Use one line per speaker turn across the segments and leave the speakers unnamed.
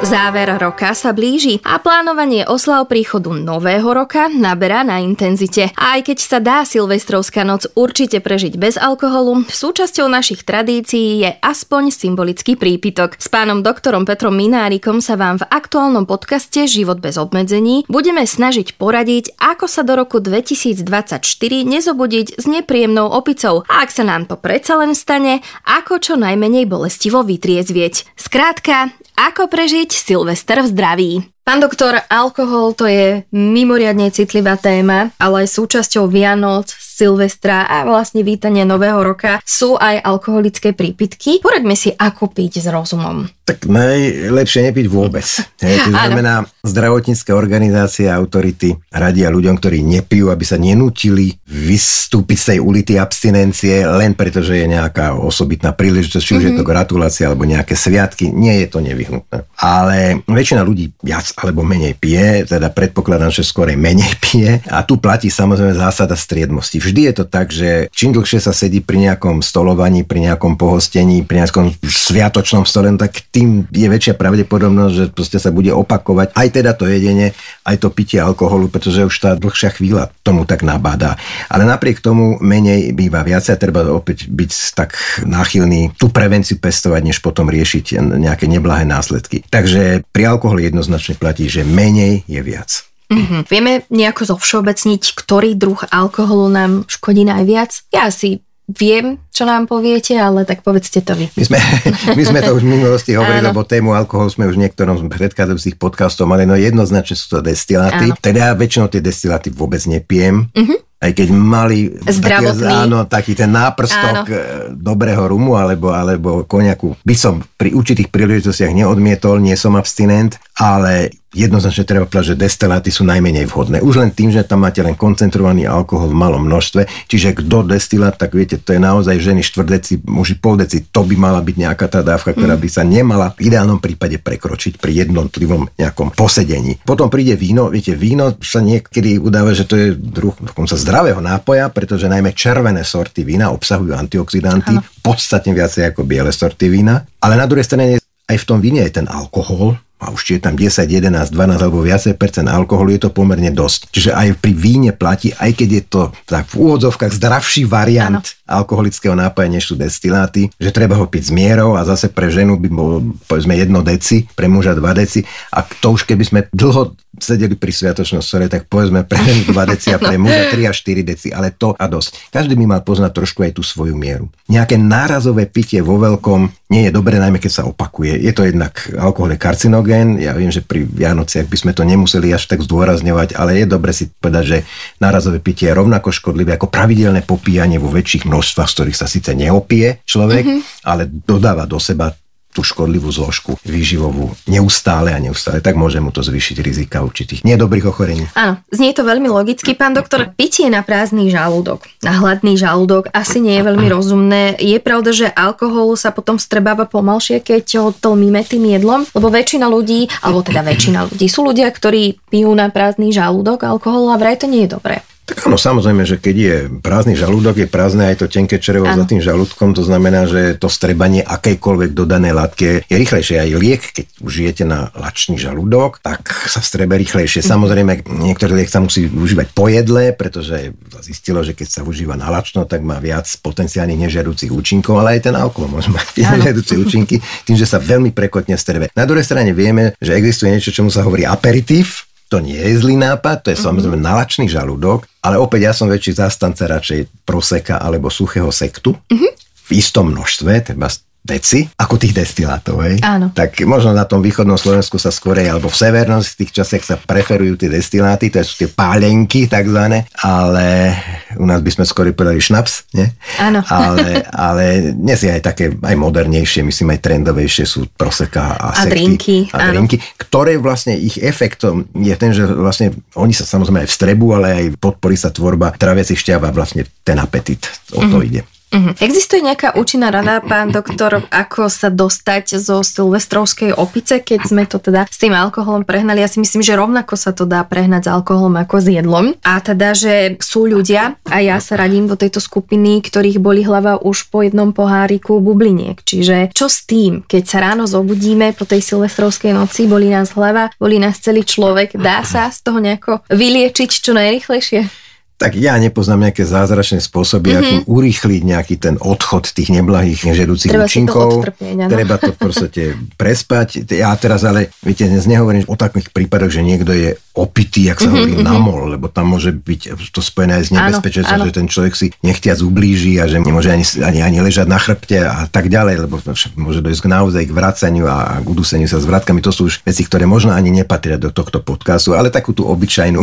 Záver roka sa blíži a plánovanie oslav príchodu nového roka naberá na intenzite. A aj keď sa dá Silvestrovská noc určite prežiť bez alkoholu, súčasťou našich tradícií je aspoň symbolický prípitok. S pánom doktorom Petrom Minárikom sa vám v aktuálnom podcaste Život bez obmedzení budeme snažiť poradiť, ako sa do roku 2024 nezobudiť s nepríjemnou opicou a ak sa nám to predsa len stane, ako čo najmenej bolestivo vytriezvieť. Skrátka, ako prežiť Silvester v zdraví? Pán doktor, alkohol to je mimoriadne citlivá téma, ale aj súčasťou Vianoc, Silvestra a vlastne vítania Nového roka sú aj alkoholické prípitky. Poraďme si, ako piť s rozumom.
Tak najlepšie nepiť vôbec. Hej, to znamená, zdravotnícke organizácie a autority radia ľuďom, ktorí nepijú, aby sa nenútili vystúpiť z tej ulity abstinencie len preto, že je nejaká osobitná príležitosť, či už mm-hmm. je to mhm. gratulácia alebo nejaké sviatky. Nie je to nevyhnutné. Ale väčšina ľudí alebo menej pije, teda predpokladám, že skôr menej pije. A tu platí samozrejme zásada striedmosti vždy je to tak, že čím dlhšie sa sedí pri nejakom stolovaní, pri nejakom pohostení, pri nejakom sviatočnom stole, no tak tým je väčšia pravdepodobnosť, že proste sa bude opakovať aj teda to jedenie, aj to pitie alkoholu, pretože už tá dlhšia chvíľa tomu tak nabádá. Ale napriek tomu menej býva viac a treba opäť byť tak náchylný tú prevenciu pestovať, než potom riešiť nejaké neblahé následky. Takže pri alkohole jednoznačne platí, že menej je viac.
Mm-hmm. Vieme nejako zovšeobecniť, ktorý druh alkoholu nám škodí najviac? Ja si viem, čo nám poviete, ale tak povedzte to vy.
My sme, my sme to už v minulosti hovorili, lebo tému alkohol sme už v niektorom z predchádzajúcich podcastov mali, no jednoznačne sú to destiláty. Áno. Teda väčšinou tie destiláty vôbec nepijem. Mm-hmm aj keď mali
taký,
áno, taký ten náprstok áno. Eh, dobrého rumu alebo, alebo koniaku, by som pri určitých príležitostiach neodmietol, nie som abstinent, ale jednoznačne treba povedať, že destiláty sú najmenej vhodné. Už len tým, že tam máte len koncentrovaný alkohol v malom množstve, čiže kto destilát, tak viete, to je naozaj ženy štvrdeci, muži poldeci, to by mala byť nejaká tá dávka, ktorá by sa nemala v ideálnom prípade prekročiť pri jednotlivom nejakom posedení. Potom príde víno, viete, víno sa niekedy udáva, že to je druh dokonca zdravého nápoja, pretože najmä červené sorty vína obsahujú antioxidanty, ano. podstatne viacej ako biele sorty vína, ale na druhej strane aj v tom víne je ten alkohol, a už či je tam 10, 11, 12 alebo viacej percent alkoholu, je to pomerne dosť. Čiže aj pri víne platí, aj keď je to tak v úvodzovkách zdravší variant ano. Alkoholického nápoja, než sú destiláty, že treba ho piť s mierou a zase pre ženu by bol povedzme 1 deci, pre muža 2 deci a to už keby sme dlho sedeli pri sviatočnom stole, tak povedzme pre ženu 2 deci a pre muža 3 až 4 deci, ale to a dosť. Každý by mal poznať trošku aj tú svoju mieru. Nejaké nárazové pitie vo veľkom nie je dobré, najmä keď sa opakuje. Je to jednak alkohol je karcinogén. Ja viem, že pri Vianociach by sme to nemuseli až tak zdôrazňovať, ale je dobre si povedať, že nárazové pitie je rovnako škodlivé ako pravidelné popíjanie vo väčších množstvách, z ktorých sa síce neopije človek, mm-hmm. ale dodáva do seba tú škodlivú zložku výživovú neustále a neustále, tak môže mu to zvýšiť rizika určitých nedobrých ochorení.
Áno, znie to veľmi logicky, pán doktor. Pitie na prázdny žalúdok, na hladný žalúdok asi nie je veľmi rozumné. Je pravda, že alkohol sa potom strebáva pomalšie, keď ho tlmíme tým jedlom, lebo väčšina ľudí, alebo teda väčšina ľudí, sú ľudia, ktorí pijú na prázdny žalúdok alkohol a vraj to nie je dobré.
Tak áno, samozrejme, že keď je prázdny žalúdok, je prázdne aj to tenké črevo za tým žalúdkom, to znamená, že to strebanie akejkoľvek dodanej látke je rýchlejšie. Aj liek, keď užijete na lačný žalúdok, tak sa strebe rýchlejšie. Samozrejme, niektorý liek sa musí užívať po jedle, pretože zistilo, že keď sa užíva na lačno, tak má viac potenciálnych nežiaducich účinkov, ale aj ten alkohol môže mať nežiaduce účinky tým, že sa veľmi prekotne strebe. Na druhej strane vieme, že existuje niečo, čomu sa hovorí aperitív, to nie je zlý nápad, to je mm-hmm. samozrejme nalačný žalúdok, ale opäť ja som väčší zastanca radšej proseka alebo suchého sektu. Mm-hmm. V istom množstve, treba veci, ako tých destilátov. Hej?
Áno.
Tak možno na tom východnom Slovensku sa skorej, alebo v severnom v tých časech sa preferujú tie destiláty, to sú tie pálenky takzvané, ale u nás by sme skôr povedali šnaps, nie?
Áno.
Ale, ale dnes je aj také aj modernejšie, myslím aj trendovejšie sú proseka a,
a sekty. Drinky,
a drinky, ktoré vlastne ich efektom je ten, že vlastne oni sa samozrejme aj v strebu, ale aj podporí sa tvorba traviacich šťav a vlastne ten apetit. O to mm-hmm. ide.
Uh-huh. Existuje nejaká účinná rada, pán doktor, ako sa dostať zo silvestrovskej opice, keď sme to teda s tým alkoholom prehnali? Ja si myslím, že rovnako sa to dá prehnať s alkoholom ako s jedlom. A teda, že sú ľudia, a ja sa radím do tejto skupiny, ktorých boli hlava už po jednom poháriku bubliniek. Čiže čo s tým, keď sa ráno zobudíme po tej silvestrovskej noci, boli nás hlava, boli nás celý človek, dá sa z toho nejako vyliečiť čo najrychlejšie?
Tak ja nepoznám nejaké zázračné spôsoby, mm-hmm. akým urýchliť nejaký ten odchod tých neblahých nežedúcich Treba účinkov. To Treba to proste prespať. Ja teraz ale, viete, dnes nehovorím o takých prípadoch, že niekto je opitý, ak sa mm-hmm, hovorí, mm-hmm. namol, lebo tam môže byť to spojené aj s nebezpečenstvom, že ten človek si nechtiac ublíži a že nemôže ani, ani, ani ležať na chrbte a tak ďalej, lebo však môže dojsť k naozaj k vracaniu a, a k uduseniu sa s vratkami. To sú už veci, ktoré možno ani nepatria do tohto podcastu, ale takú tú obyčajnú,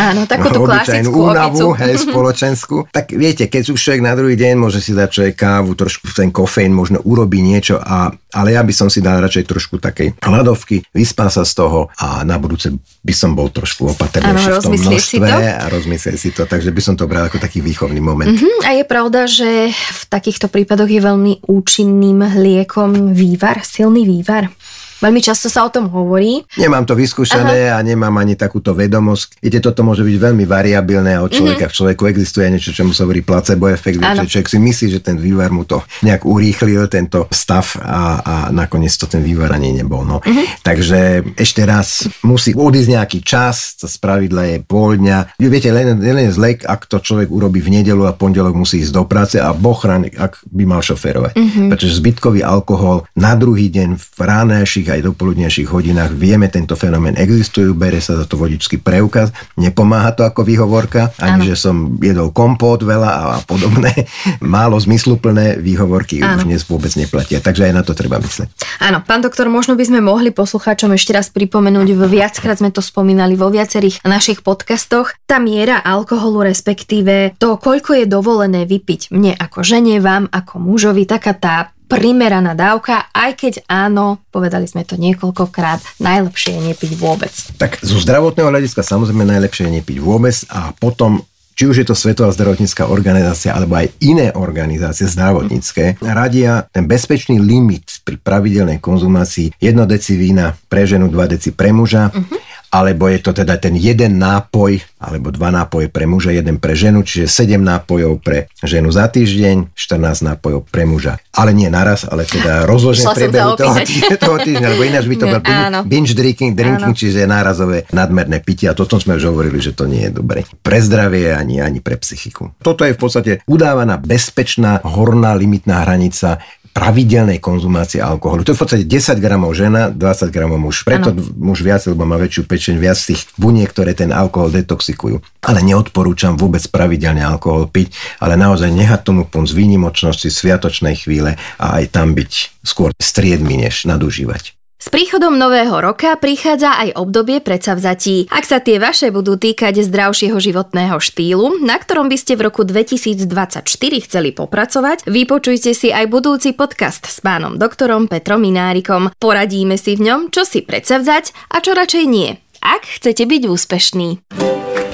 Áno, takú tú
obyčajnú únavu, hej, spoločenskú. Tak viete, keď už človek na druhý deň môže si dať človek kávu, trošku ten kofeín, možno urobí niečo, a, ale ja by som si dal radšej trošku takej hladovky, vyspal sa z toho a na budúce by som bol trošku opatrnejší v tom množstve a rozmyslieť si to, takže by som to bral ako taký výchovný moment.
Uh-huh. A je pravda, že v takýchto prípadoch je veľmi účinným liekom vývar, silný vývar. Veľmi často sa o tom hovorí.
Nemám to vyskúšané Aha. a nemám ani takúto vedomosť. Viete, toto môže byť veľmi variabilné a od človeka mm-hmm. v človeku existuje niečo, čo mu sa hovorí placebo efekt, že človek si myslí, že ten vývar mu to nejak urýchlil, tento stav a, a nakoniec to ten vývar ani nebol. No. Mm-hmm. Takže ešte raz musí odísť nejaký čas, to spravidla je pol dňa. Viete, len, len je zlek, ak to človek urobí v nedelu a pondelok musí ísť do práce a bochran, ak by mal šoferovať. Mm-hmm. Pretože zbytkový alkohol na druhý deň v ránejších aj dopoludnejších hodinách. Vieme, tento fenomén existujú, bere sa za to vodičský preukaz, nepomáha to ako výhovorka, ani ano. že som jedol kompót veľa a podobné málo zmysluplné výhovorky ano. už dnes vôbec neplatia. Takže aj na to treba mysleť.
Áno, pán doktor, možno by sme mohli poslucháčom ešte raz pripomenúť, viackrát sme to spomínali vo viacerých našich podcastoch, tá miera alkoholu, respektíve to, koľko je dovolené vypiť mne ako žene, vám ako mužovi, taká tá primeraná dávka, aj keď áno, povedali sme to niekoľkokrát, najlepšie je nepiť vôbec.
Tak zo zdravotného hľadiska samozrejme najlepšie je nepiť vôbec a potom či už je to Svetová zdravotnícká organizácia alebo aj iné organizácie zdravotnícke, radia ten bezpečný limit pri pravidelnej konzumácii 1 deci vína pre ženu, 2 deci pre muža. Uh-huh alebo je to teda ten jeden nápoj, alebo dva nápoje pre muža, jeden pre ženu, čiže 7 nápojov pre ženu za týždeň, 14 nápojov pre muža. Ale nie naraz, ale teda rozložené priebehu toho, toho týždňa, lebo ináč by to bol binge, drinking, drinking čiže nárazové nadmerné pitie a toto sme už hovorili, že to nie je dobre. Pre zdravie ani, ani pre psychiku. Toto je v podstate udávaná bezpečná horná limitná hranica pravidelnej konzumácie alkoholu. To je v podstate 10 gramov žena, 20 gramov muž. Preto ano. muž viac, lebo má väčšiu pečeň, viac tých buniek, ktoré ten alkohol detoxikujú. Ale neodporúčam vôbec pravidelne alkohol piť, ale naozaj nehať tomu pun z výnimočnosti, sviatočnej chvíle a aj tam byť skôr striedmi, než nadužívať.
S príchodom nového roka prichádza aj obdobie predsavzatí. Ak sa tie vaše budú týkať zdravšieho životného štýlu, na ktorom by ste v roku 2024 chceli popracovať, vypočujte si aj budúci podcast s pánom doktorom Petrom Minárikom. Poradíme si v ňom, čo si predsavzať a čo radšej nie. Ak chcete byť úspešní.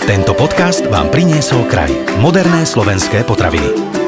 Tento podcast vám priniesol kraj. Moderné slovenské potraviny.